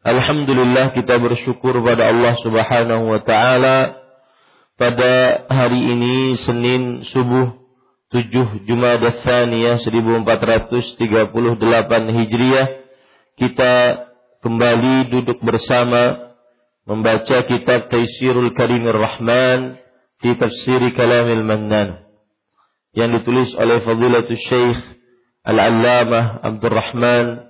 Alhamdulillah kita bersyukur pada Allah Subhanahu wa taala. Pada hari ini Senin subuh 7 Jumada Tsaniyah 1438 Hijriah kita kembali duduk bersama membaca kitab Taisirul Karimir Rahman di tafsir Kalamil Mannan yang ditulis oleh Fadilatul Syekh Al-Allamah Abdurrahman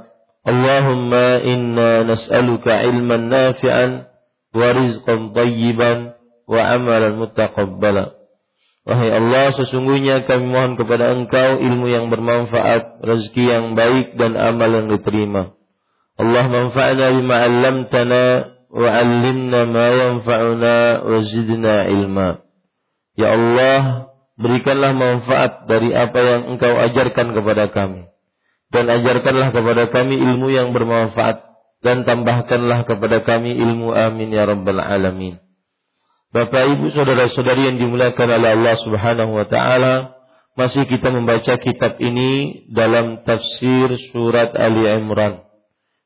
اللهم إنا نسألك علما نافعا ورزقا طيبا وعملا متقبلا Wahai Allah, sesungguhnya kami mohon kepada Engkau ilmu yang bermanfaat, rezeki yang baik dan amal yang diterima. Allah manfa'na bima 'allamtana wa 'allimna ma yanfa'una wa zidna ilma. Ya Allah, berikanlah manfaat dari apa yang Engkau ajarkan kepada kami dan ajarkanlah kepada kami ilmu yang bermanfaat dan tambahkanlah kepada kami ilmu amin ya rabbal alamin. Bapak Ibu saudara-saudari yang dimuliakan oleh Allah Subhanahu wa taala, masih kita membaca kitab ini dalam tafsir surat Ali Imran.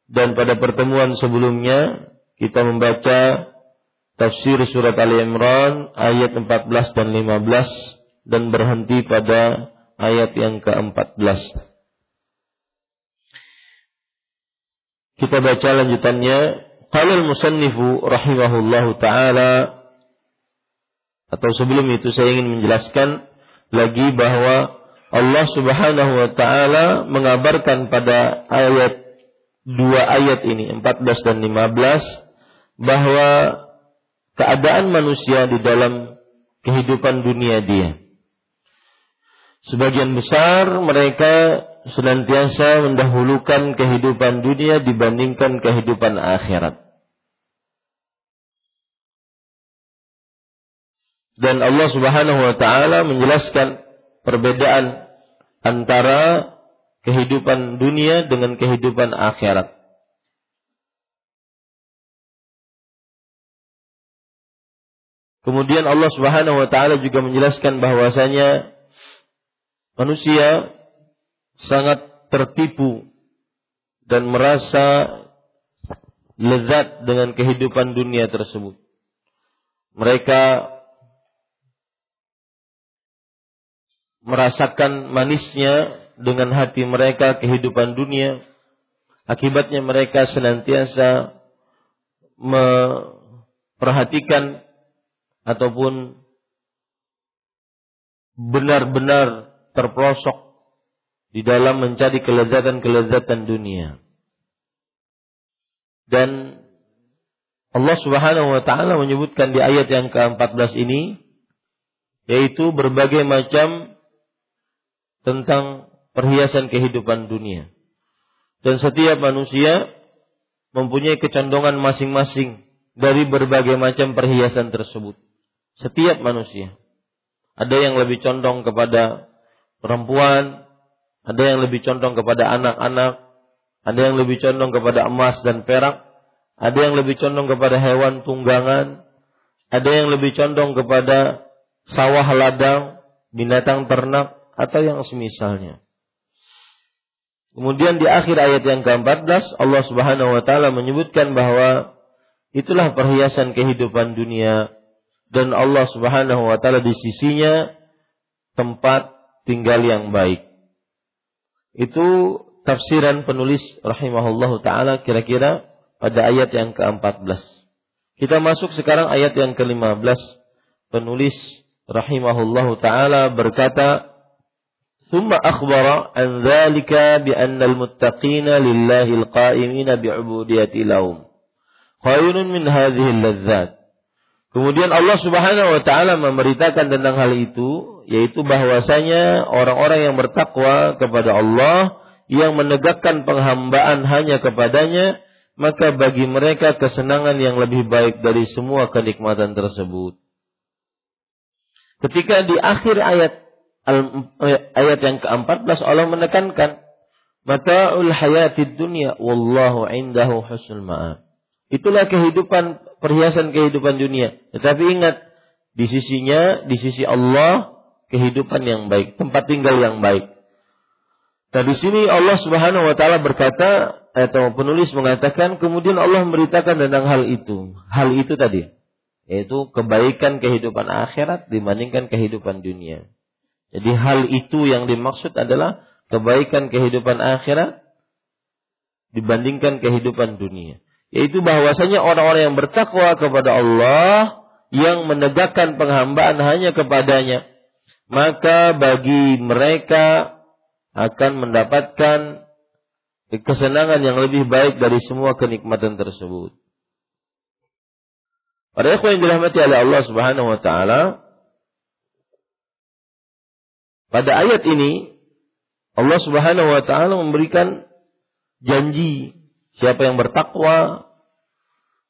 Dan pada pertemuan sebelumnya kita membaca tafsir surat Ali Imran ayat 14 dan 15 dan berhenti pada ayat yang ke-14. Kita baca lanjutannya. Qala al-musannifu rahimahullahu taala atau sebelum itu saya ingin menjelaskan lagi bahwa Allah Subhanahu wa taala mengabarkan pada ayat dua ayat ini 14 dan 15 bahwa keadaan manusia di dalam kehidupan dunia dia. Sebagian besar mereka senantiasa mendahulukan kehidupan dunia dibandingkan kehidupan akhirat. Dan Allah Subhanahu wa taala menjelaskan perbedaan antara kehidupan dunia dengan kehidupan akhirat. Kemudian Allah Subhanahu wa taala juga menjelaskan bahwasanya manusia sangat tertipu dan merasa lezat dengan kehidupan dunia tersebut. Mereka merasakan manisnya dengan hati mereka kehidupan dunia. Akibatnya mereka senantiasa memperhatikan ataupun benar-benar terprosok di dalam mencari kelezatan-kelezatan dunia. Dan Allah Subhanahu wa taala menyebutkan di ayat yang ke-14 ini yaitu berbagai macam tentang perhiasan kehidupan dunia. Dan setiap manusia mempunyai kecondongan masing-masing dari berbagai macam perhiasan tersebut. Setiap manusia. Ada yang lebih condong kepada perempuan, ada yang lebih condong kepada anak-anak, ada yang lebih condong kepada emas dan perak, ada yang lebih condong kepada hewan tunggangan, ada yang lebih condong kepada sawah ladang, binatang ternak, atau yang semisalnya. Kemudian di akhir ayat yang ke-14 Allah Subhanahu wa taala menyebutkan bahwa itulah perhiasan kehidupan dunia dan Allah Subhanahu wa taala di sisinya tempat tinggal yang baik. Itu tafsiran penulis rahimahullahu taala kira-kira pada ayat yang ke-14. Kita masuk sekarang ayat yang ke-15. Penulis rahimahullahu taala berkata, ثم أخبر عن ذلك بأن المتقين لله القائمين بعبودية لهم خير من هذه اللذات Kemudian Allah Subhanahu wa taala memberitakan tentang hal itu yaitu bahwasanya orang-orang yang bertakwa kepada Allah yang menegakkan penghambaan hanya kepadanya maka bagi mereka kesenangan yang lebih baik dari semua kenikmatan tersebut. Ketika di akhir ayat ayat yang ke-14 Allah menekankan mata'ul hayatid dunya wallahu indahu husnul ma'ab. Itulah kehidupan perhiasan kehidupan dunia. Tetapi ingat di sisinya di sisi Allah kehidupan yang baik, tempat tinggal yang baik. Nah di sini Allah Subhanahu wa taala berkata atau penulis mengatakan kemudian Allah memberitakan tentang hal itu. Hal itu tadi yaitu kebaikan kehidupan akhirat dibandingkan kehidupan dunia. Jadi hal itu yang dimaksud adalah kebaikan kehidupan akhirat dibandingkan kehidupan dunia. Yaitu bahwasanya orang-orang yang bertakwa kepada Allah yang menegakkan penghambaan hanya kepadanya, maka bagi mereka akan mendapatkan kesenangan yang lebih baik dari semua kenikmatan tersebut. Para ikhwan yang dirahmati oleh Allah Subhanahu wa taala, pada ayat ini Allah Subhanahu wa taala memberikan janji siapa yang bertakwa,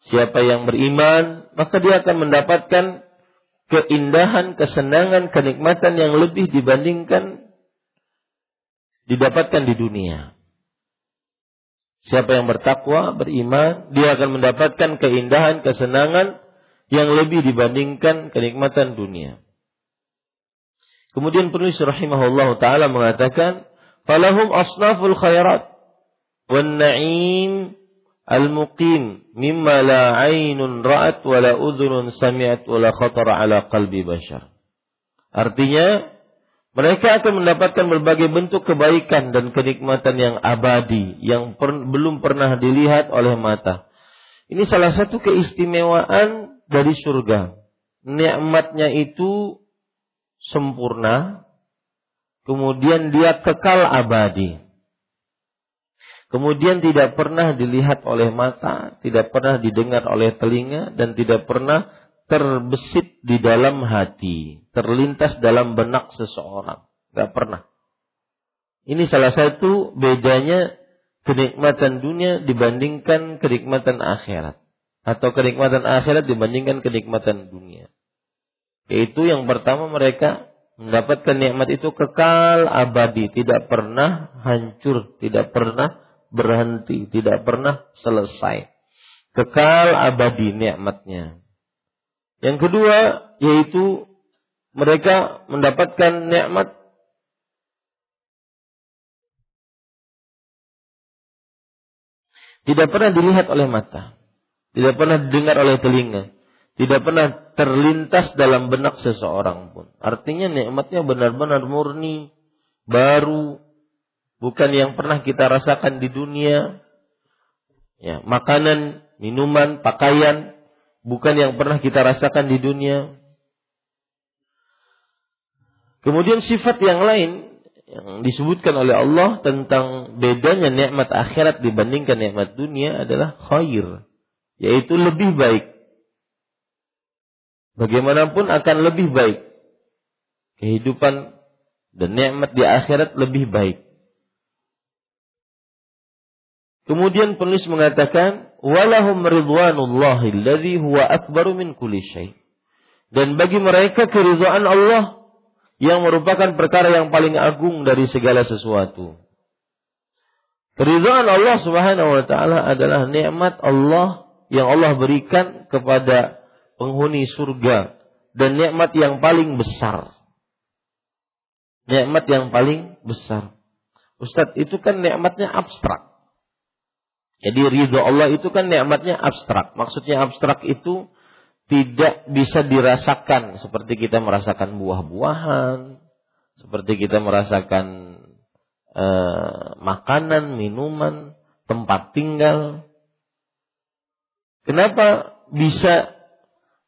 siapa yang beriman, maka dia akan mendapatkan keindahan, kesenangan, kenikmatan yang lebih dibandingkan didapatkan di dunia. Siapa yang bertakwa, beriman, dia akan mendapatkan keindahan, kesenangan yang lebih dibandingkan kenikmatan dunia. Kemudian penulis rahimahullah taala mengatakan, "Falahum asnaful khairat wan na'im al-muqim mimma la 'ainun ra'at wa la udhunun sami'at wa la bashar." Artinya, mereka akan mendapatkan berbagai bentuk kebaikan dan kenikmatan yang abadi yang per, belum pernah dilihat oleh mata. Ini salah satu keistimewaan dari surga. Nikmatnya itu sempurna, kemudian dia kekal abadi. Kemudian tidak pernah dilihat oleh mata, tidak pernah didengar oleh telinga, dan tidak pernah terbesit di dalam hati, terlintas dalam benak seseorang. Gak pernah. Ini salah satu bedanya kenikmatan dunia dibandingkan kenikmatan akhirat. Atau kenikmatan akhirat dibandingkan kenikmatan dunia. Yaitu yang pertama mereka mendapatkan nikmat itu kekal abadi. Tidak pernah hancur. Tidak pernah berhenti. Tidak pernah selesai. Kekal abadi nikmatnya. Yang kedua yaitu mereka mendapatkan nikmat tidak pernah dilihat oleh mata, tidak pernah didengar oleh telinga, tidak pernah terlintas dalam benak seseorang pun. Artinya nikmatnya benar-benar murni, baru, bukan yang pernah kita rasakan di dunia. Ya, makanan, minuman, pakaian bukan yang pernah kita rasakan di dunia. Kemudian sifat yang lain yang disebutkan oleh Allah tentang bedanya nikmat akhirat dibandingkan nikmat dunia adalah khair, yaitu lebih baik. Bagaimanapun akan lebih baik. Kehidupan dan nikmat di akhirat lebih baik. Kemudian penulis mengatakan, "Walahum ridwanullahi alladhi huwa akbaru min kulli syai." Dan bagi mereka keridhaan Allah yang merupakan perkara yang paling agung dari segala sesuatu. Keridhaan Allah Subhanahu wa taala adalah nikmat Allah yang Allah berikan kepada penghuni surga dan nikmat yang paling besar. Nikmat yang paling besar. Ustadz, itu kan nikmatnya abstrak. Jadi ridho Allah itu kan nikmatnya abstrak. Maksudnya abstrak itu tidak bisa dirasakan seperti kita merasakan buah-buahan, seperti kita merasakan eh, makanan, minuman, tempat tinggal. Kenapa bisa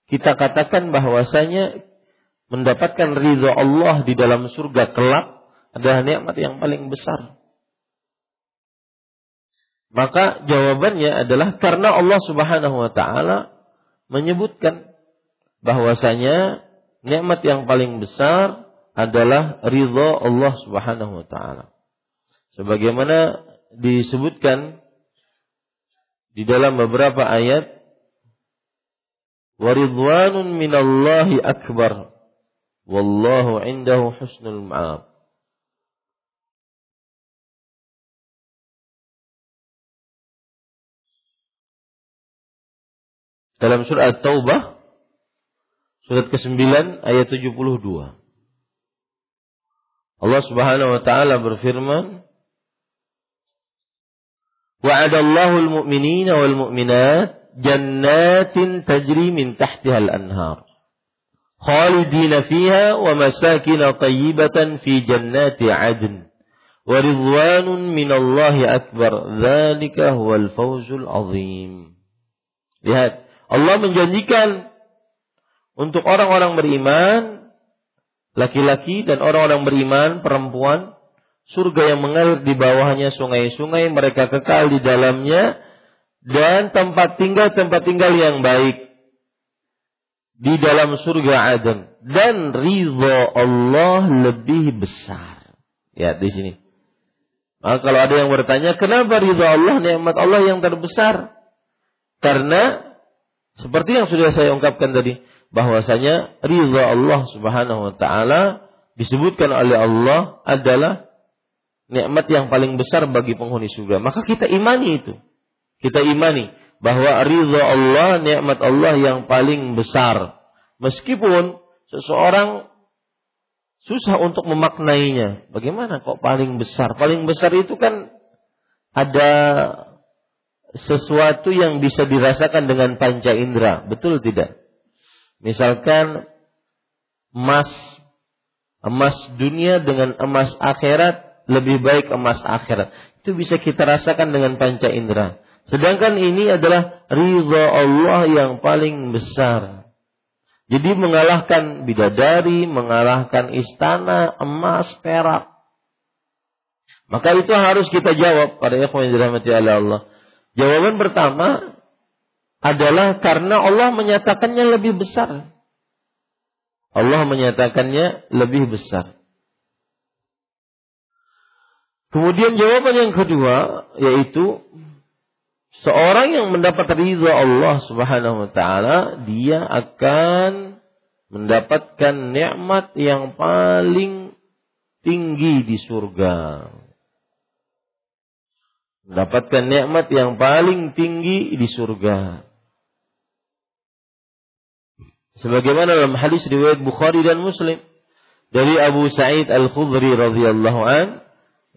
kita katakan bahwasanya mendapatkan ridho Allah di dalam surga kelak adalah nikmat yang paling besar? Maka jawabannya adalah karena Allah Subhanahu wa taala menyebutkan bahwasanya nikmat yang paling besar adalah ridha Allah Subhanahu wa taala. Sebagaimana disebutkan di dalam beberapa ayat waridwanun minallahi akbar wallahu indahu husnul ma'ab dalam surat Taubah surat ke-9 ayat 72. Allah Subhanahu wa taala berfirman Wa'adallahu al-mu'minina wal mu'minat jannatin tajri min tahtiha al-anhar khalidina fiha wa masakin tayyibatan fi jannati 'adn wa ridwanun minallahi akbar dzalika huwal fawzul 'azim Lihat Allah menjanjikan untuk orang-orang beriman, laki-laki dan orang-orang beriman, perempuan, surga yang mengalir di bawahnya sungai-sungai, mereka kekal di dalamnya, dan tempat tinggal tempat tinggal yang baik di dalam surga Adam dan ridho Allah lebih besar. Ya di sini. Maka kalau ada yang bertanya, kenapa ridho Allah nikmat Allah yang terbesar? Karena seperti yang sudah saya ungkapkan tadi, bahwasanya ridha Allah Subhanahu wa taala disebutkan oleh Allah adalah nikmat yang paling besar bagi penghuni surga. Maka kita imani itu. Kita imani bahwa ridha Allah nikmat Allah yang paling besar. Meskipun seseorang susah untuk memaknainya. Bagaimana kok paling besar? Paling besar itu kan ada sesuatu yang bisa dirasakan dengan panca indera, betul tidak? Misalkan emas emas dunia dengan emas akhirat lebih baik emas akhirat. Itu bisa kita rasakan dengan panca indera. Sedangkan ini adalah ridha Allah yang paling besar. Jadi mengalahkan bidadari, mengalahkan istana, emas, perak. Maka itu harus kita jawab pada ikhwan yang dirahmati Allah. Jawaban pertama adalah karena Allah menyatakannya lebih besar. Allah menyatakannya lebih besar. Kemudian jawaban yang kedua yaitu seorang yang mendapat ridha Allah Subhanahu wa taala dia akan mendapatkan nikmat yang paling tinggi di surga mendapatkan nikmat yang paling tinggi di surga. Sebagaimana dalam hadis riwayat Bukhari dan Muslim dari Abu Sa'id Al-Khudri radhiyallahu an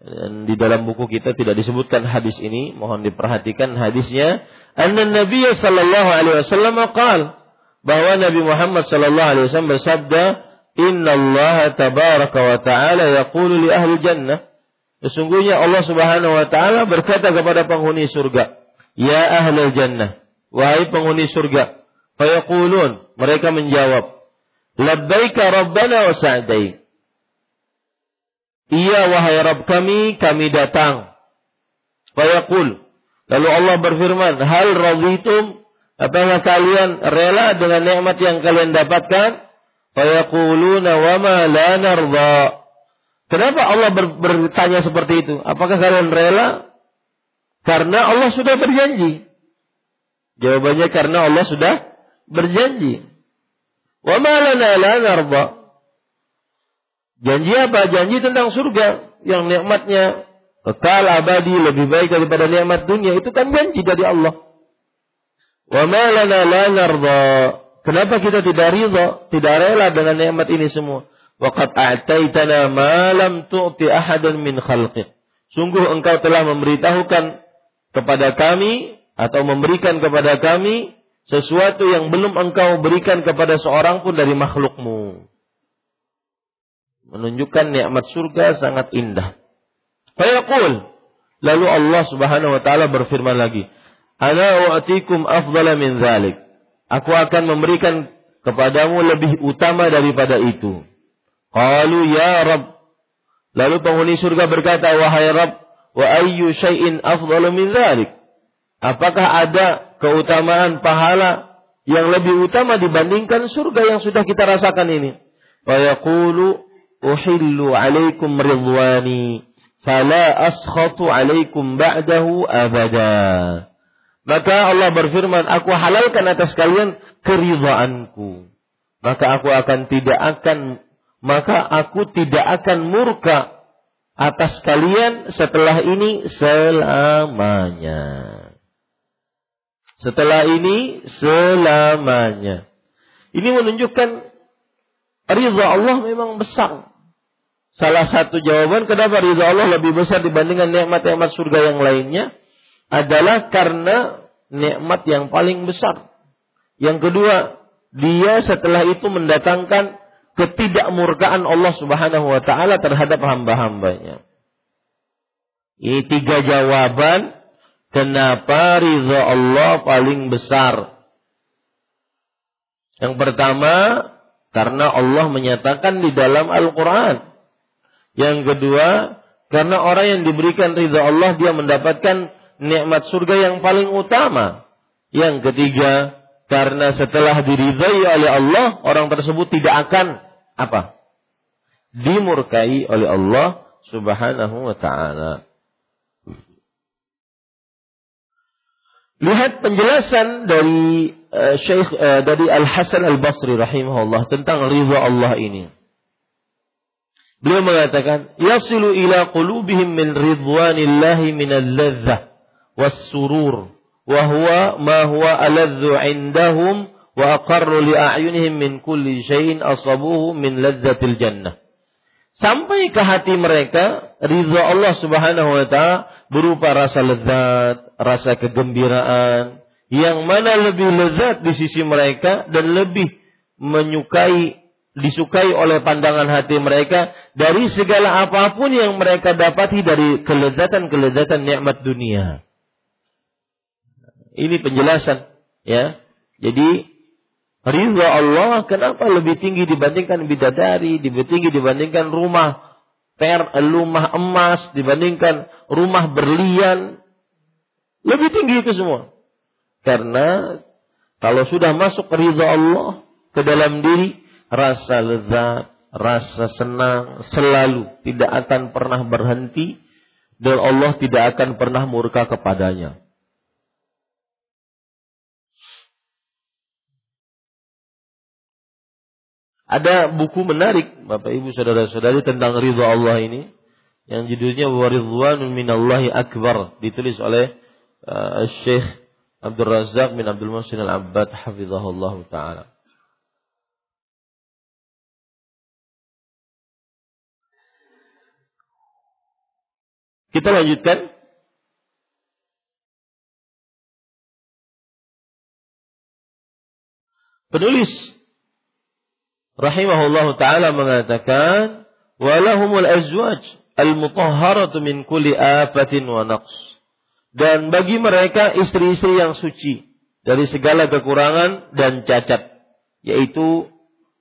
dan di dalam buku kita tidak disebutkan hadis ini, mohon diperhatikan hadisnya. Anna Nabi sallallahu alaihi wasallam qaal bahwa Nabi Muhammad sallallahu alaihi wasallam bersabda, "Inna Allah tabaraka wa ta'ala yaqulu li ahli jannah" Sesungguhnya Allah Subhanahu wa taala berkata kepada penghuni surga, "Ya ahlal jannah, wahai penghuni surga." Fayaqulun, mereka menjawab, "Labbaika rabbana wa sa'daik." Iya wahai Rabb kami, kami datang. Fayaqul. Lalu Allah berfirman, "Hal raditum?" Apakah kalian rela dengan nikmat yang kalian dapatkan? Fayaquluna wa ma la narda. Kenapa Allah ber, bertanya seperti itu? Apakah kalian rela? Karena Allah sudah berjanji. Jawabannya karena Allah sudah berjanji. Wa ma la. Janji apa? Janji tentang surga yang nikmatnya kekal abadi lebih baik daripada nikmat dunia itu kan janji dari Allah. Wa ma lana la. Kenapa kita tidak ridha, tidak rela dengan nikmat ini semua? Waqad a'taitana ma lam tu'ti ahadan min khalqik. Sungguh engkau telah memberitahukan kepada kami atau memberikan kepada kami sesuatu yang belum engkau berikan kepada seorang pun dari makhlukmu. Menunjukkan nikmat surga sangat indah. Fayaqul. Lalu Allah Subhanahu wa taala berfirman lagi, "Ana u'tikum afdala min dzalik." Aku akan memberikan kepadamu lebih utama daripada itu. Qalu ya Rabb. Lalu penghuni surga berkata, "Wahai Rabb, wa ayyu syai'in afdalu min dzalik?" Apakah ada keutamaan pahala yang lebih utama dibandingkan surga yang sudah kita rasakan ini? Wa yaqulu uhillu alaikum ridwani fala askhatu alaikum ba'dahu abada. Maka Allah berfirman, aku halalkan atas kalian keridhaanku. Maka aku akan tidak akan maka aku tidak akan murka atas kalian setelah ini selamanya. Setelah ini selamanya. Ini menunjukkan ridha Allah memang besar. Salah satu jawaban kenapa ridha Allah lebih besar dibandingkan nikmat-nikmat surga yang lainnya adalah karena nikmat yang paling besar. Yang kedua, dia setelah itu mendatangkan ketidakmurkaan Allah Subhanahu wa taala terhadap hamba-hambanya. Ini tiga jawaban kenapa ridha Allah paling besar. Yang pertama, karena Allah menyatakan di dalam Al-Quran yang kedua, karena orang yang diberikan ridha Allah dia mendapatkan nikmat surga yang paling utama. Yang ketiga, karena setelah diridhai oleh Allah, orang tersebut tidak akan apa? Dimurkai oleh Allah Subhanahu wa taala. Lihat penjelasan dari uh, Syekh uh, dari Al Hasan Al Basri rahimahullah tentang ridha Allah ini. Beliau mengatakan, "Yasilu ila qulubihim min ridwanillahi min al-ladzah was-surur, wa huwa ma huwa aladzu 'indahum wa aqarru li a'yunihim min kulli syai'in asabuhu min ladzatil jannah." Sampai ke hati mereka ridha Allah Subhanahu wa taala berupa rasa lezat, rasa kegembiraan yang mana lebih lezat di sisi mereka dan lebih menyukai disukai oleh pandangan hati mereka dari segala apa pun yang mereka dapati dari kelezatan-kelezatan nikmat dunia. Ini penjelasan ya. Jadi ridha Allah kenapa lebih tinggi dibandingkan bidadari, lebih tinggi dibandingkan rumah per rumah emas, dibandingkan rumah berlian. Lebih tinggi itu semua. Karena kalau sudah masuk ridha Allah ke dalam diri, rasa lezat, rasa senang selalu tidak akan pernah berhenti dan Allah tidak akan pernah murka kepadanya. Ada buku menarik Bapak Ibu Saudara-saudari tentang ridha Allah ini yang judulnya Waridwanun minallahi akbar ditulis oleh uh, Syekh Abdul Razak bin Abdul Muhsin Al-Abbad hafizahullah taala. Kita lanjutkan. Penulis rahimahullah taala mengatakan walahumul azwaj al-mutahharatu min kulli afatin wa naqs. Dan bagi mereka istri-istri yang suci dari segala kekurangan dan cacat, yaitu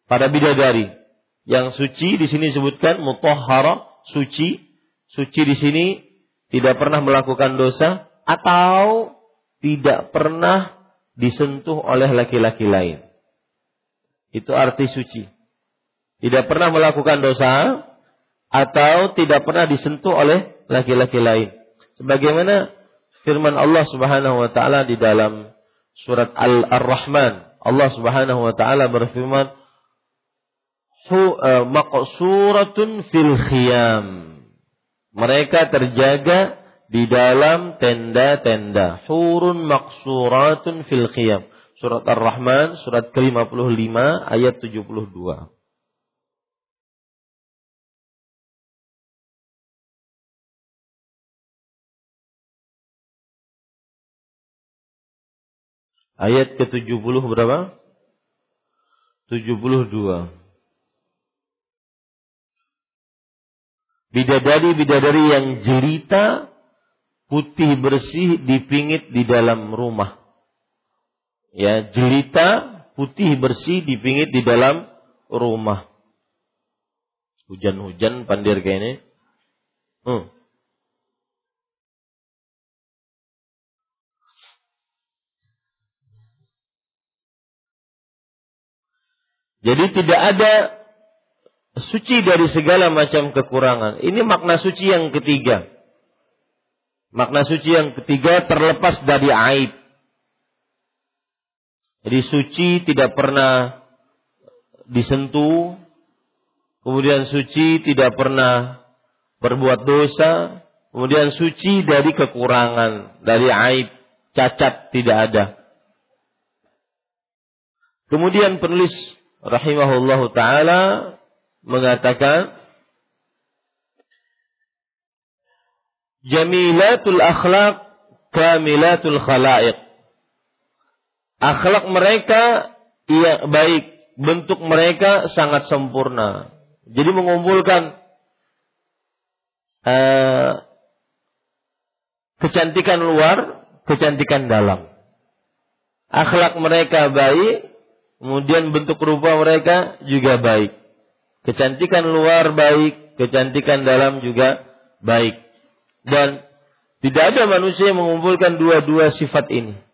para bidadari. Yang suci di sini disebutkan mutahhara, suci. Suci di sini tidak pernah melakukan dosa atau tidak pernah disentuh oleh laki-laki lain. Itu arti suci. Tidak pernah melakukan dosa atau tidak pernah disentuh oleh laki-laki lain. Sebagaimana firman Allah Subhanahu wa taala di dalam surat Al-Rahman. Allah Subhanahu wa taala berfirman, eh, maqsuratun fil khiyam." Mereka terjaga di dalam tenda-tenda. Hurun maqsuratun fil khiyam. Surat Ar-Rahman, surat ke-55 ayat 72. Ayat ke-70 berapa? 72. Bidadari-bidadari yang jelita putih bersih dipingit di dalam rumah. Ya, jelita putih bersih dipingit di dalam rumah. Hujan-hujan pandir kayak ini. Hmm. Jadi tidak ada suci dari segala macam kekurangan. Ini makna suci yang ketiga. Makna suci yang ketiga terlepas dari aib. Jadi suci tidak pernah disentuh, kemudian suci tidak pernah berbuat dosa, kemudian suci dari kekurangan, dari aib, cacat tidak ada. Kemudian penulis rahimahullahu taala mengatakan jamilatul akhlak kamilatul khalaiq. Akhlak mereka ia baik, bentuk mereka sangat sempurna. Jadi mengumpulkan uh, kecantikan luar, kecantikan dalam. Akhlak mereka baik, kemudian bentuk rupa mereka juga baik. Kecantikan luar baik, kecantikan dalam juga baik. Dan tidak ada manusia yang mengumpulkan dua-dua sifat ini.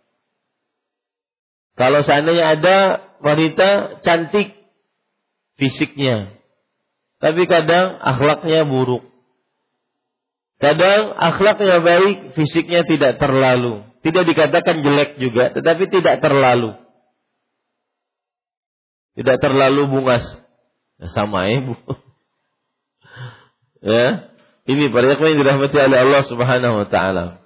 Kalau seandainya ada wanita cantik fisiknya, tapi kadang akhlaknya buruk. Kadang akhlaknya baik, fisiknya tidak terlalu. Tidak dikatakan jelek juga, tetapi tidak terlalu. Tidak terlalu bungas. Ya, sama ya, Bu. ya. Ini para yang dirahmati oleh Allah Subhanahu wa taala.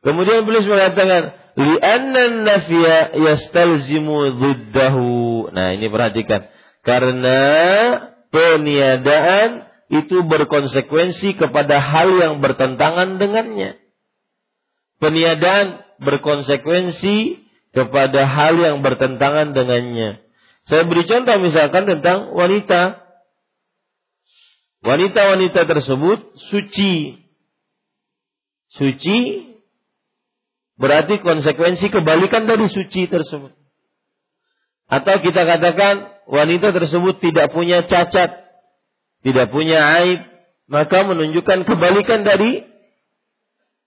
Kemudian beliau mengatakan, "Li'anna nafya yastalzimu dhiddahu." Nah, ini perhatikan. Karena peniadaan itu berkonsekuensi kepada hal yang bertentangan dengannya. Peniadaan berkonsekuensi kepada hal yang bertentangan dengannya. Saya beri contoh misalkan tentang wanita wanita-wanita tersebut suci. Suci Berarti konsekuensi kebalikan dari suci tersebut. Atau kita katakan wanita tersebut tidak punya cacat, tidak punya aib, maka menunjukkan kebalikan dari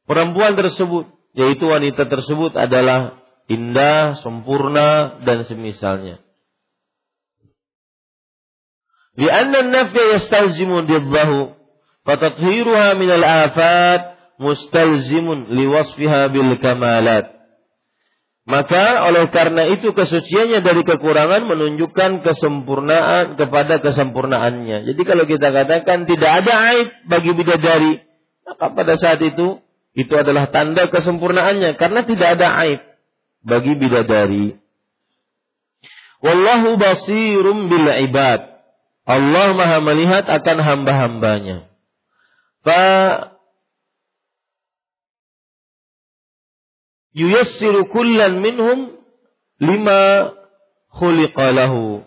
perempuan tersebut, yaitu wanita tersebut adalah indah, sempurna dan semisalnya. Lianna an-nafya yastalzimu dibahu fatathhiruha min al-afat mustalzimun liwasfiha bil kamalat. Maka oleh karena itu kesuciannya dari kekurangan menunjukkan kesempurnaan kepada kesempurnaannya. Jadi kalau kita katakan tidak ada aib bagi bidadari, maka pada saat itu itu adalah tanda kesempurnaannya karena tidak ada aib bagi bidadari. Wallahu basirum bil ibad. Allah Maha melihat akan hamba-hambanya. Fa yuyassiru kullan minhum lima khuliqa lahu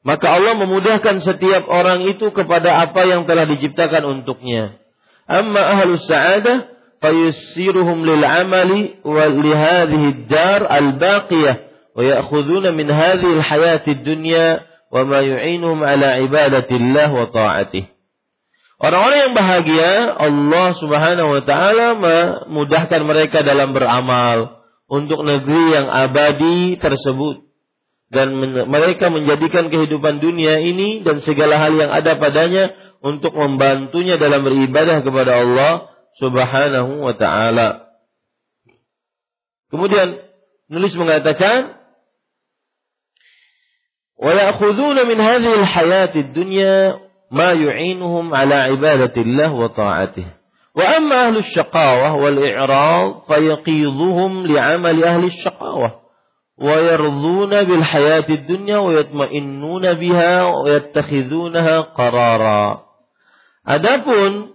Maka Allah memudahkan setiap orang itu kepada apa yang telah diciptakan untuknya. Amma ahlus sa'adah fayusiruhum lil amali wa li hadhihi dar al baqiyah wa ya'khuduna min hadhihi al hayati dunya wa ma yu'inuhum ala ibadatillah wa ta'atih. Orang-orang yang bahagia, Allah Subhanahu wa taala memudahkan mereka dalam beramal untuk negeri yang abadi tersebut dan mereka menjadikan kehidupan dunia ini dan segala hal yang ada padanya untuk membantunya dalam beribadah kepada Allah Subhanahu wa taala. Kemudian nulis mengatakan ya'khuduna min hadhihi al-hayati ad-dunya ma yu'inuhum ala ibadatillah wa ta'atih. Wa amma ahlu syaqawah wal i'rad fayaqidhuhum li'amali ahli syaqawah ويرضون بالحياة الدنيا ويطمئنون بها ويتخذونها قرارا Adapun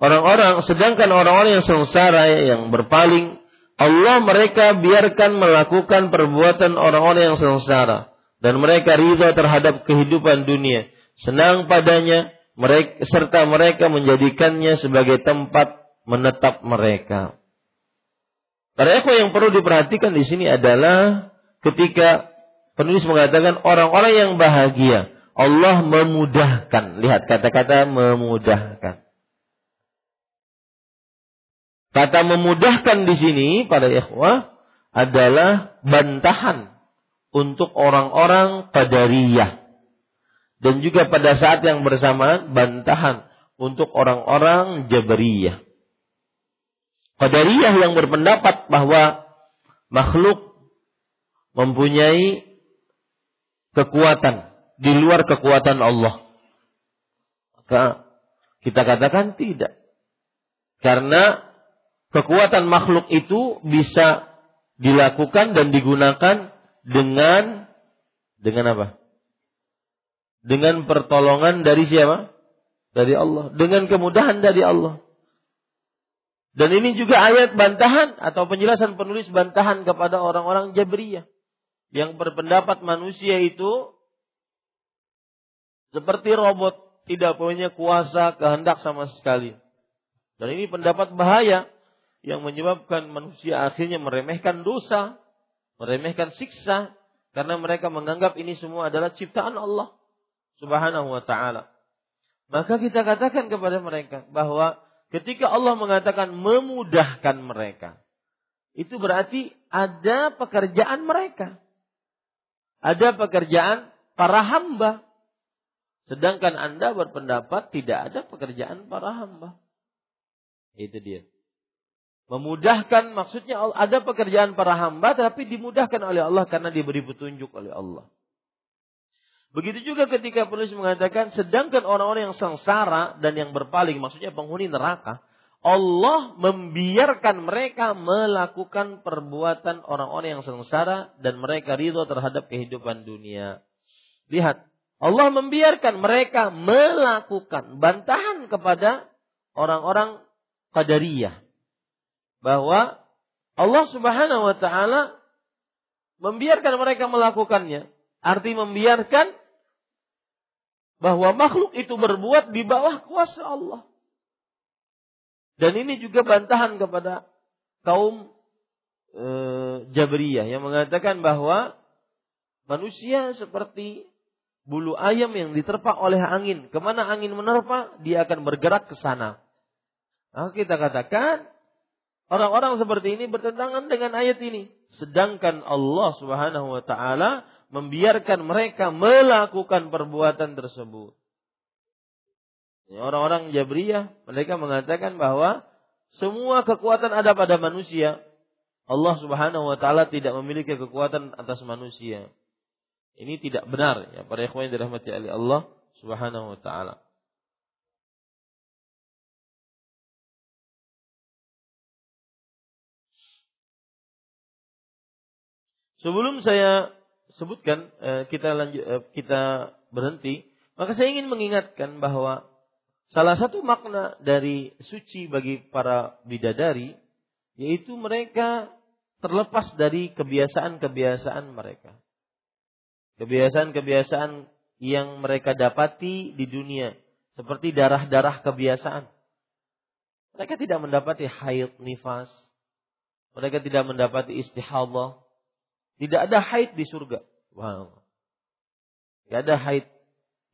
orang-orang sedangkan orang-orang yang sengsara yang berpaling Allah mereka biarkan melakukan perbuatan orang-orang yang sengsara dan mereka ridha terhadap kehidupan dunia senang padanya mereka serta mereka menjadikannya sebagai tempat menetap mereka. Para yang perlu diperhatikan di sini adalah ketika penulis mengatakan orang-orang yang bahagia, Allah memudahkan. Lihat kata-kata memudahkan. Kata memudahkan di sini pada ikhwah adalah bantahan untuk orang-orang qadariyah. Dan juga pada saat yang bersamaan bantahan untuk orang-orang jabariyah. Qadariyah yang berpendapat bahwa makhluk mempunyai kekuatan di luar kekuatan Allah. Maka kita katakan tidak. Karena kekuatan makhluk itu bisa dilakukan dan digunakan dengan dengan apa? Dengan pertolongan dari siapa? Dari Allah. Dengan kemudahan dari Allah. Dan ini juga ayat bantahan atau penjelasan penulis bantahan kepada orang-orang Jabriyah yang berpendapat manusia itu seperti robot, tidak punya kuasa kehendak sama sekali. Dan ini pendapat bahaya yang menyebabkan manusia akhirnya meremehkan dosa, meremehkan siksa karena mereka menganggap ini semua adalah ciptaan Allah Subhanahu wa taala. Maka kita katakan kepada mereka bahwa ketika Allah mengatakan memudahkan mereka, itu berarti ada pekerjaan mereka ada pekerjaan para hamba. Sedangkan Anda berpendapat tidak ada pekerjaan para hamba. Itu dia. Memudahkan maksudnya ada pekerjaan para hamba tapi dimudahkan oleh Allah karena diberi petunjuk oleh Allah. Begitu juga ketika penulis mengatakan sedangkan orang-orang yang sengsara dan yang berpaling maksudnya penghuni neraka Allah membiarkan mereka melakukan perbuatan orang-orang yang sengsara dan mereka ridho terhadap kehidupan dunia. Lihat, Allah membiarkan mereka melakukan bantahan kepada orang-orang qadariyah bahwa Allah Subhanahu wa taala membiarkan mereka melakukannya. Arti membiarkan bahwa makhluk itu berbuat di bawah kuasa Allah. Dan ini juga bantahan kepada kaum e, Jabriyah yang mengatakan bahwa manusia seperti bulu ayam yang diterpa oleh angin. Ke mana angin menerpa, dia akan bergerak ke sana. Nah, kita katakan orang-orang seperti ini bertentangan dengan ayat ini. Sedangkan Allah Subhanahu wa taala membiarkan mereka melakukan perbuatan tersebut. Orang-orang Jabriyah mereka mengatakan bahwa semua kekuatan ada pada manusia. Allah Subhanahu wa taala tidak memiliki kekuatan atas manusia. Ini tidak benar ya para ikhwan yang dirahmati oleh Allah Subhanahu wa taala. Sebelum saya sebutkan eh, kita lanjut eh, kita berhenti, maka saya ingin mengingatkan bahwa Salah satu makna dari suci bagi para bidadari yaitu mereka terlepas dari kebiasaan-kebiasaan mereka. Kebiasaan-kebiasaan yang mereka dapati di dunia seperti darah-darah kebiasaan. Mereka tidak mendapati haid nifas. Mereka tidak mendapati istihadah. Tidak ada haid di surga. Wow. Tidak ada haid.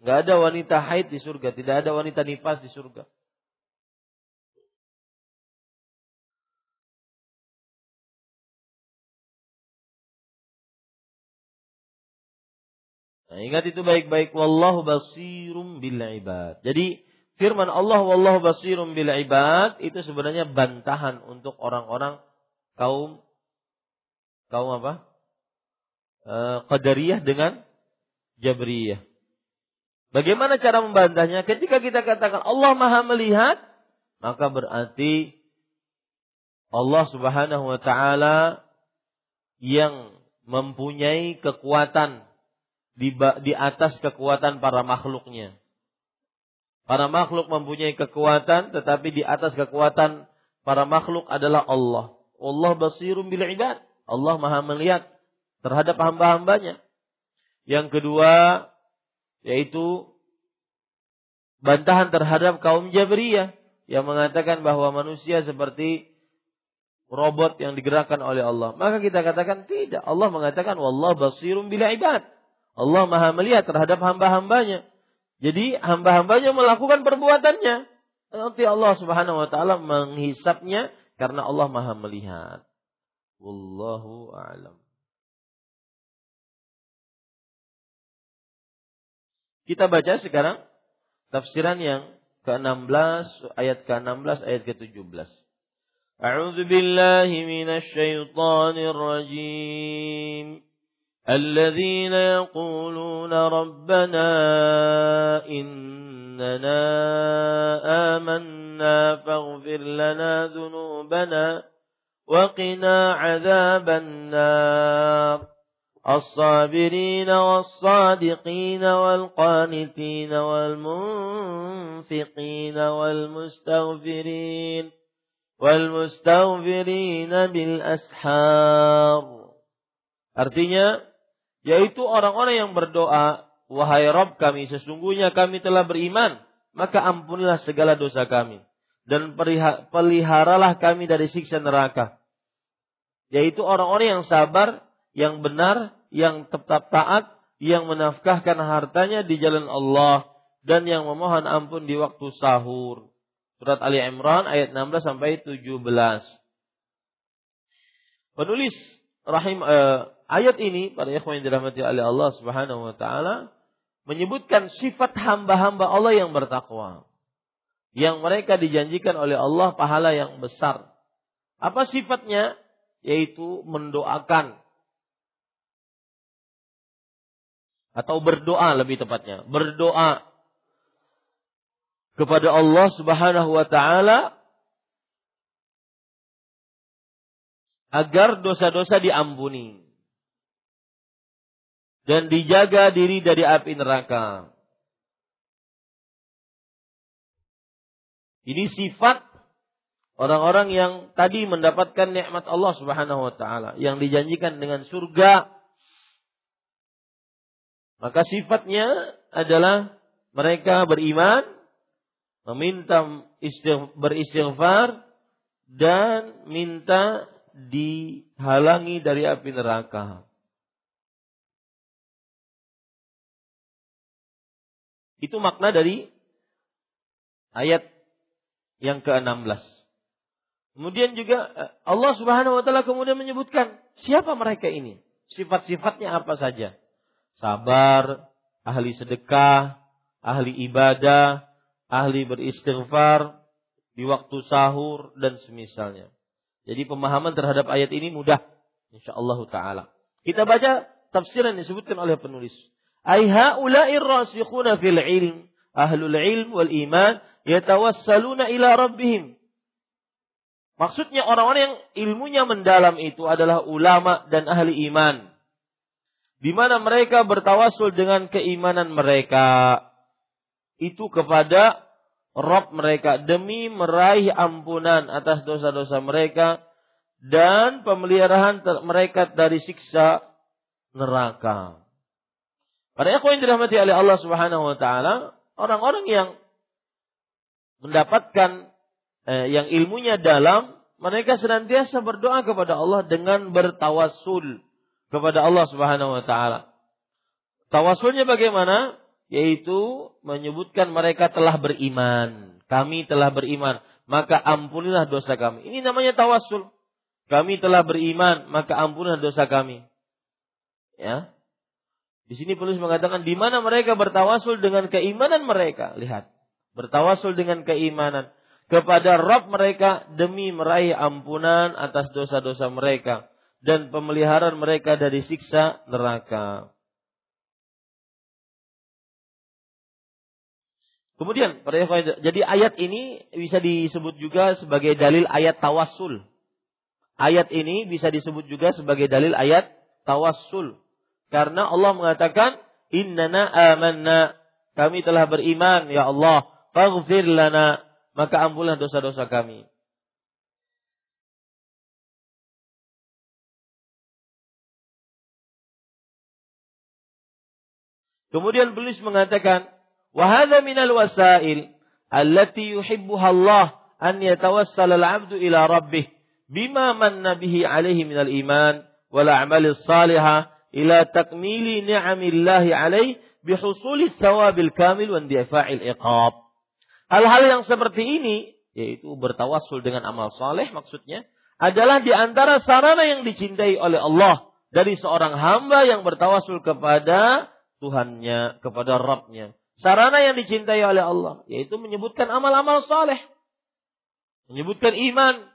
Tidak ada wanita haid di surga. Tidak ada wanita nifas di surga. Nah, ingat itu baik-baik. Wallahu basirum bil ibad. Jadi firman Allah wallahu basirum bil ibad itu sebenarnya bantahan untuk orang-orang kaum kaum apa? E, qadariyah dengan Jabriyah. Bagaimana cara membantahnya? Ketika kita katakan Allah Maha melihat, maka berarti Allah Subhanahu wa taala yang mempunyai kekuatan di, di atas kekuatan para makhluknya. Para makhluk mempunyai kekuatan, tetapi di atas kekuatan para makhluk adalah Allah. Allah basirun bil ibad. Allah maha melihat terhadap hamba-hambanya. Yang kedua, yaitu bantahan terhadap kaum Jabriyah yang mengatakan bahwa manusia seperti robot yang digerakkan oleh Allah. Maka kita katakan tidak. Allah mengatakan wallah basirun bil ibad. Allah maha melihat terhadap hamba-hambanya. Jadi hamba-hambanya melakukan perbuatannya. Nanti Allah subhanahu wa ta'ala menghisapnya karena Allah maha melihat. Wallahu a'lam. Kita baca sekarang tafsiran yang ke-16 ayat ke-16 ayat ke-17. A'udzu billahi minasy syaithanir rajim. الذين يقولون ربنا إننا آمنا فاغفر لنا ذنوبنا وقنا عذاب النار الصابرين والصادقين والقانتين والمنفقين والمستغفرين والمستغفرين بالأسحار Artinya yaitu orang-orang yang berdoa, wahai Rob kami, sesungguhnya kami telah beriman, maka ampunilah segala dosa kami dan peliharalah kami dari siksa neraka. Yaitu orang-orang yang sabar, yang benar, yang tetap taat, yang menafkahkan hartanya di jalan Allah dan yang memohon ampun di waktu sahur. Surat Ali Imran ayat 16 sampai 17. Penulis rahim eh, ayat ini para ikhwan yang dirahmati oleh Allah Subhanahu wa taala menyebutkan sifat hamba-hamba Allah yang bertakwa. Yang mereka dijanjikan oleh Allah pahala yang besar. Apa sifatnya? Yaitu mendoakan atau berdoa lebih tepatnya, berdoa kepada Allah Subhanahu wa taala agar dosa-dosa diampuni dan dijaga diri dari api neraka. Ini sifat orang-orang yang tadi mendapatkan nikmat Allah Subhanahu wa taala yang dijanjikan dengan surga. Maka sifatnya adalah mereka beriman, meminta beristighfar dan minta dihalangi dari api neraka. Itu makna dari ayat yang ke-16. Kemudian juga eh, Allah Subhanahu wa taala kemudian menyebutkan siapa mereka ini? Sifat-sifatnya apa saja? Sabar, ahli sedekah, ahli ibadah, ahli beristighfar di waktu sahur dan semisalnya. Jadi pemahaman terhadap ayat ini mudah insyaallah taala. Kita baca tafsiran yang disebutkan oleh penulis. Ai haula'ir rasikhuna fil ilm, ahlul ilm wal iman yatawassaluna ila rabbihim. Maksudnya orang-orang yang ilmunya mendalam itu adalah ulama dan ahli iman. Di mana mereka bertawasul dengan keimanan mereka itu kepada Rob mereka demi meraih ampunan atas dosa-dosa mereka dan pemeliharaan mereka dari siksa neraka. Para ikhwan yang dirahmati oleh Allah Subhanahu wa taala, orang-orang yang mendapatkan eh, yang ilmunya dalam, mereka senantiasa berdoa kepada Allah dengan bertawassul kepada Allah Subhanahu wa taala. Tawasulnya bagaimana? Yaitu menyebutkan mereka telah beriman. Kami telah beriman, maka ampunilah dosa kami. Ini namanya tawasul. Kami telah beriman, maka ampunilah dosa kami. Ya. Di sini penulis mengatakan di mana mereka bertawasul dengan keimanan mereka. Lihat, bertawasul dengan keimanan kepada Rob mereka demi meraih ampunan atas dosa-dosa mereka dan pemeliharaan mereka dari siksa neraka. Kemudian, jadi ayat ini bisa disebut juga sebagai dalil ayat tawassul. Ayat ini bisa disebut juga sebagai dalil ayat tawassul. Karena Allah mengatakan, Innana amanna. Kami telah beriman, ya Allah. Faghfir lana. Maka ampunlah dosa-dosa kami. Kemudian penulis mengatakan, "Wa minal wasail allati yuhibbuha Allah an yatawassal al-'abdu ila rabbih bima manna bihi alaihi minal iman wal a'malis salihah ila takmili ni'amillahi alaih bihusuli thawabil kamil wa indifa'il iqab. Hal-hal yang seperti ini yaitu bertawassul dengan amal saleh maksudnya adalah di antara sarana yang dicintai oleh Allah dari seorang hamba yang bertawassul kepada Tuhannya, kepada Rabbnya. Sarana yang dicintai oleh Allah yaitu menyebutkan amal-amal saleh. Menyebutkan iman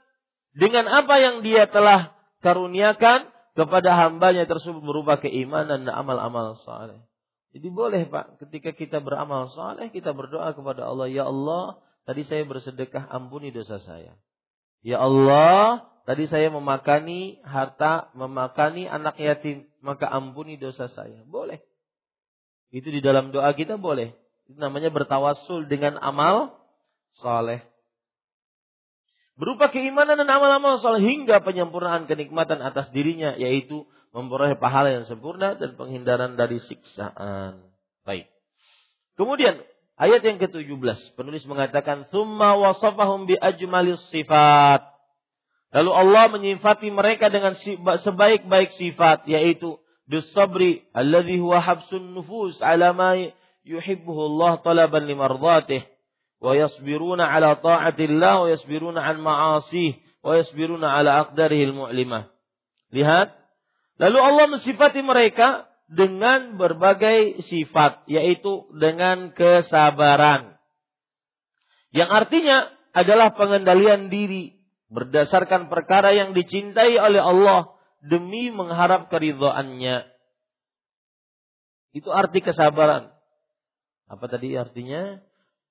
dengan apa yang dia telah karuniakan kepada hambanya tersebut berupa keimanan dan amal-amal saleh. Jadi boleh Pak, ketika kita beramal saleh, kita berdoa kepada Allah, Ya Allah, tadi saya bersedekah, ampuni dosa saya. Ya Allah, tadi saya memakani harta, memakani anak yatim, maka ampuni dosa saya. Boleh. Itu di dalam doa kita boleh. Itu namanya bertawasul dengan amal saleh berupa keimanan dan amal-amal soleh hingga penyempurnaan kenikmatan atas dirinya yaitu memperoleh pahala yang sempurna dan penghindaran dari siksaan. Baik. Kemudian ayat yang ke-17 penulis mengatakan summa wasafahum bi ajmalis sifat. Lalu Allah menyifati mereka dengan sebaik-baik sifat yaitu bisabri alladhi huwa habsun nufus ala ma yuhibbuhu Allah talaban limardatihi wa yasbiruna ala ta'atillah wa yasbiruna an ma'asih wa yasbiruna ala. Lihat. Lalu Allah mensifati mereka dengan berbagai sifat yaitu dengan kesabaran. Yang artinya adalah pengendalian diri berdasarkan perkara yang dicintai oleh Allah demi mengharap keridhaannya. Itu arti kesabaran. Apa tadi artinya?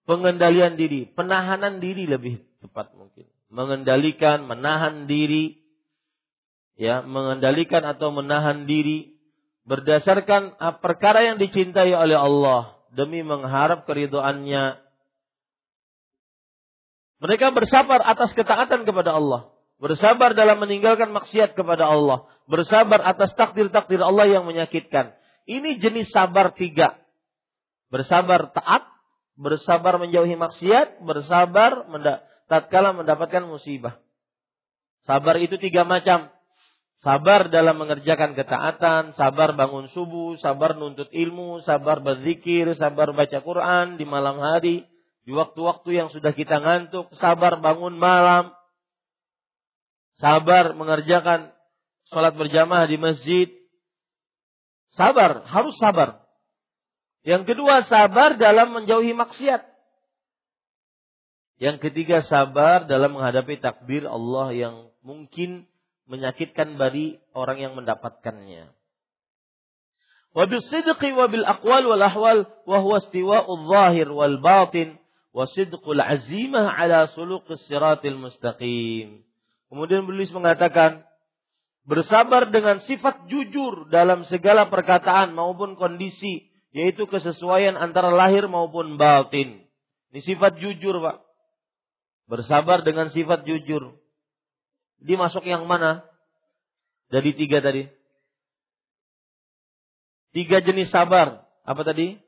pengendalian diri, penahanan diri lebih tepat mungkin. Mengendalikan, menahan diri, ya, mengendalikan atau menahan diri berdasarkan perkara yang dicintai oleh Allah demi mengharap keridoannya. Mereka bersabar atas ketaatan kepada Allah, bersabar dalam meninggalkan maksiat kepada Allah, bersabar atas takdir-takdir Allah yang menyakitkan. Ini jenis sabar tiga. Bersabar taat, bersabar menjauhi maksiat, bersabar menda tatkala mendapatkan musibah. Sabar itu tiga macam. Sabar dalam mengerjakan ketaatan, sabar bangun subuh, sabar nuntut ilmu, sabar berzikir, sabar baca Quran di malam hari, di waktu-waktu yang sudah kita ngantuk, sabar bangun malam, sabar mengerjakan sholat berjamaah di masjid. Sabar, harus sabar. Yang kedua, sabar dalam menjauhi maksiat. Yang ketiga, sabar dalam menghadapi takdir Allah yang mungkin menyakitkan bagi orang yang mendapatkannya. Wabil sidqi wabil aqwal wal ahwal wa huwa istiwa'ul zahir wal batin wa sidqul azimah ala suluqis siratil mustaqim. Kemudian beliau mengatakan bersabar dengan sifat jujur dalam segala perkataan maupun kondisi yaitu kesesuaian antara lahir maupun batin. Ini sifat jujur, Pak. Bersabar dengan sifat jujur. Dimasuk yang mana? Dari tiga tadi. Tiga jenis sabar. apa tadi?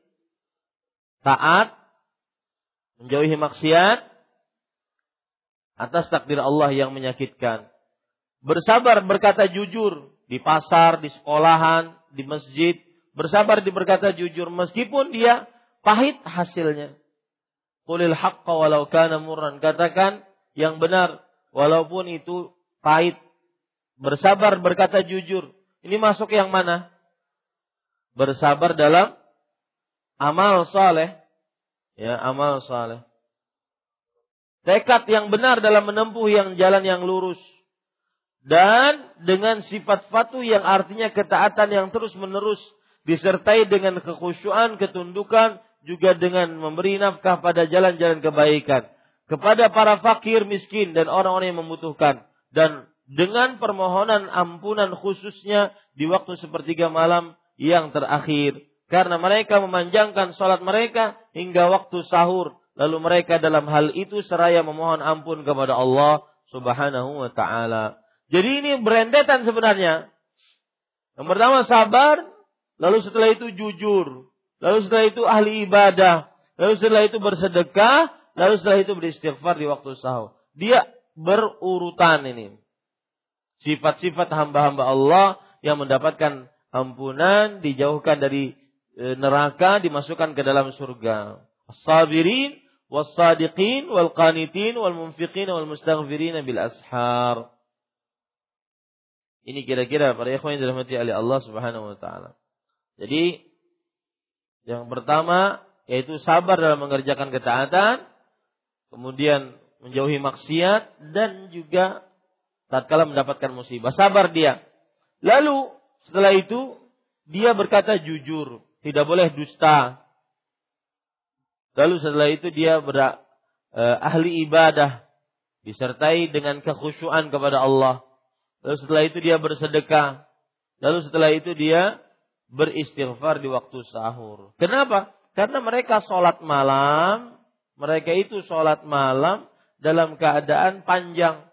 Taat, menjauhi maksiat atas takdir Allah yang menyakitkan. Bersabar berkata jujur di pasar, di sekolahan, di masjid, bersabar di berkata jujur meskipun dia pahit hasilnya. Qulil haqqa walau kana murran. Katakan yang benar walaupun itu pahit. Bersabar berkata jujur. Ini masuk yang mana? Bersabar dalam amal soleh. Ya, amal soleh. Tekad yang benar dalam menempuh yang jalan yang lurus. Dan dengan sifat fatu yang artinya ketaatan yang terus menerus. Disertai dengan kekhusyuan, ketundukan, juga dengan memberi nafkah pada jalan-jalan kebaikan. Kepada para fakir, miskin, dan orang-orang yang membutuhkan. Dan dengan permohonan ampunan khususnya di waktu sepertiga malam yang terakhir. Karena mereka memanjangkan sholat mereka hingga waktu sahur. Lalu mereka dalam hal itu seraya memohon ampun kepada Allah subhanahu wa ta'ala. Jadi ini berendetan sebenarnya. Yang pertama sabar, lalu setelah itu jujur. Lalu setelah itu ahli ibadah. Lalu setelah itu bersedekah. Lalu setelah itu beristighfar di waktu sahur. Dia berurutan ini sifat-sifat hamba-hamba Allah yang mendapatkan ampunan, dijauhkan dari e, neraka, dimasukkan ke dalam surga. As-sabirin was-sadiqin wal-munfiqin wal-mustaghfirin bil ashar. Ini kira-kira para ikhwan yang dirahmati oleh Allah Subhanahu wa taala. Jadi yang pertama yaitu sabar dalam mengerjakan ketaatan, kemudian menjauhi maksiat dan juga tatkala mendapatkan musibah. Sabar dia. Lalu setelah itu dia berkata jujur, tidak boleh dusta. Lalu setelah itu dia ber, eh, ahli ibadah disertai dengan kekhusyuan kepada Allah. Lalu setelah itu dia bersedekah. Lalu setelah itu dia beristighfar di waktu sahur. Kenapa? Karena mereka sholat malam, mereka itu sholat malam dalam keadaan panjang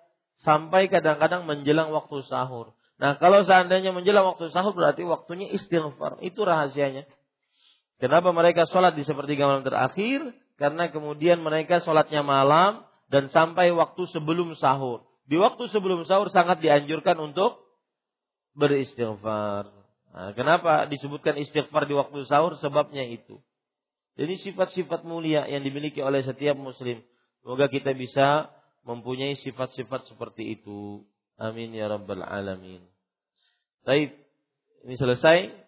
sampai kadang-kadang menjelang waktu sahur. Nah, kalau seandainya menjelang waktu sahur berarti waktunya istighfar. Itu rahasianya. Kenapa mereka sholat di sepertiga malam terakhir? Karena kemudian mereka sholatnya malam dan sampai waktu sebelum sahur. Di waktu sebelum sahur sangat dianjurkan untuk beristighfar. Nah, kenapa disebutkan istighfar di waktu sahur? Sebabnya itu. Jadi sifat-sifat mulia yang dimiliki oleh setiap muslim. Semoga kita bisa mempunyai sifat-sifat seperti itu. Amin ya rabbal alamin. Baik, ini selesai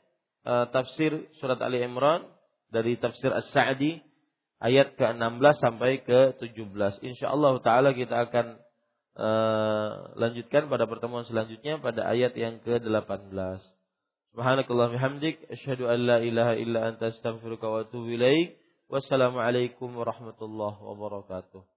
uh, tafsir surat Ali Imran dari tafsir As-Sa'di ayat ke-16 sampai ke-17. Insyaallah taala kita akan uh, lanjutkan pada pertemuan selanjutnya pada ayat yang ke-18. Subhanakallah bihamdik asyhadu an la ilaha illa anta astaghfiruka wa atubu ilaik. Wassalamualaikum warahmatullahi wabarakatuh.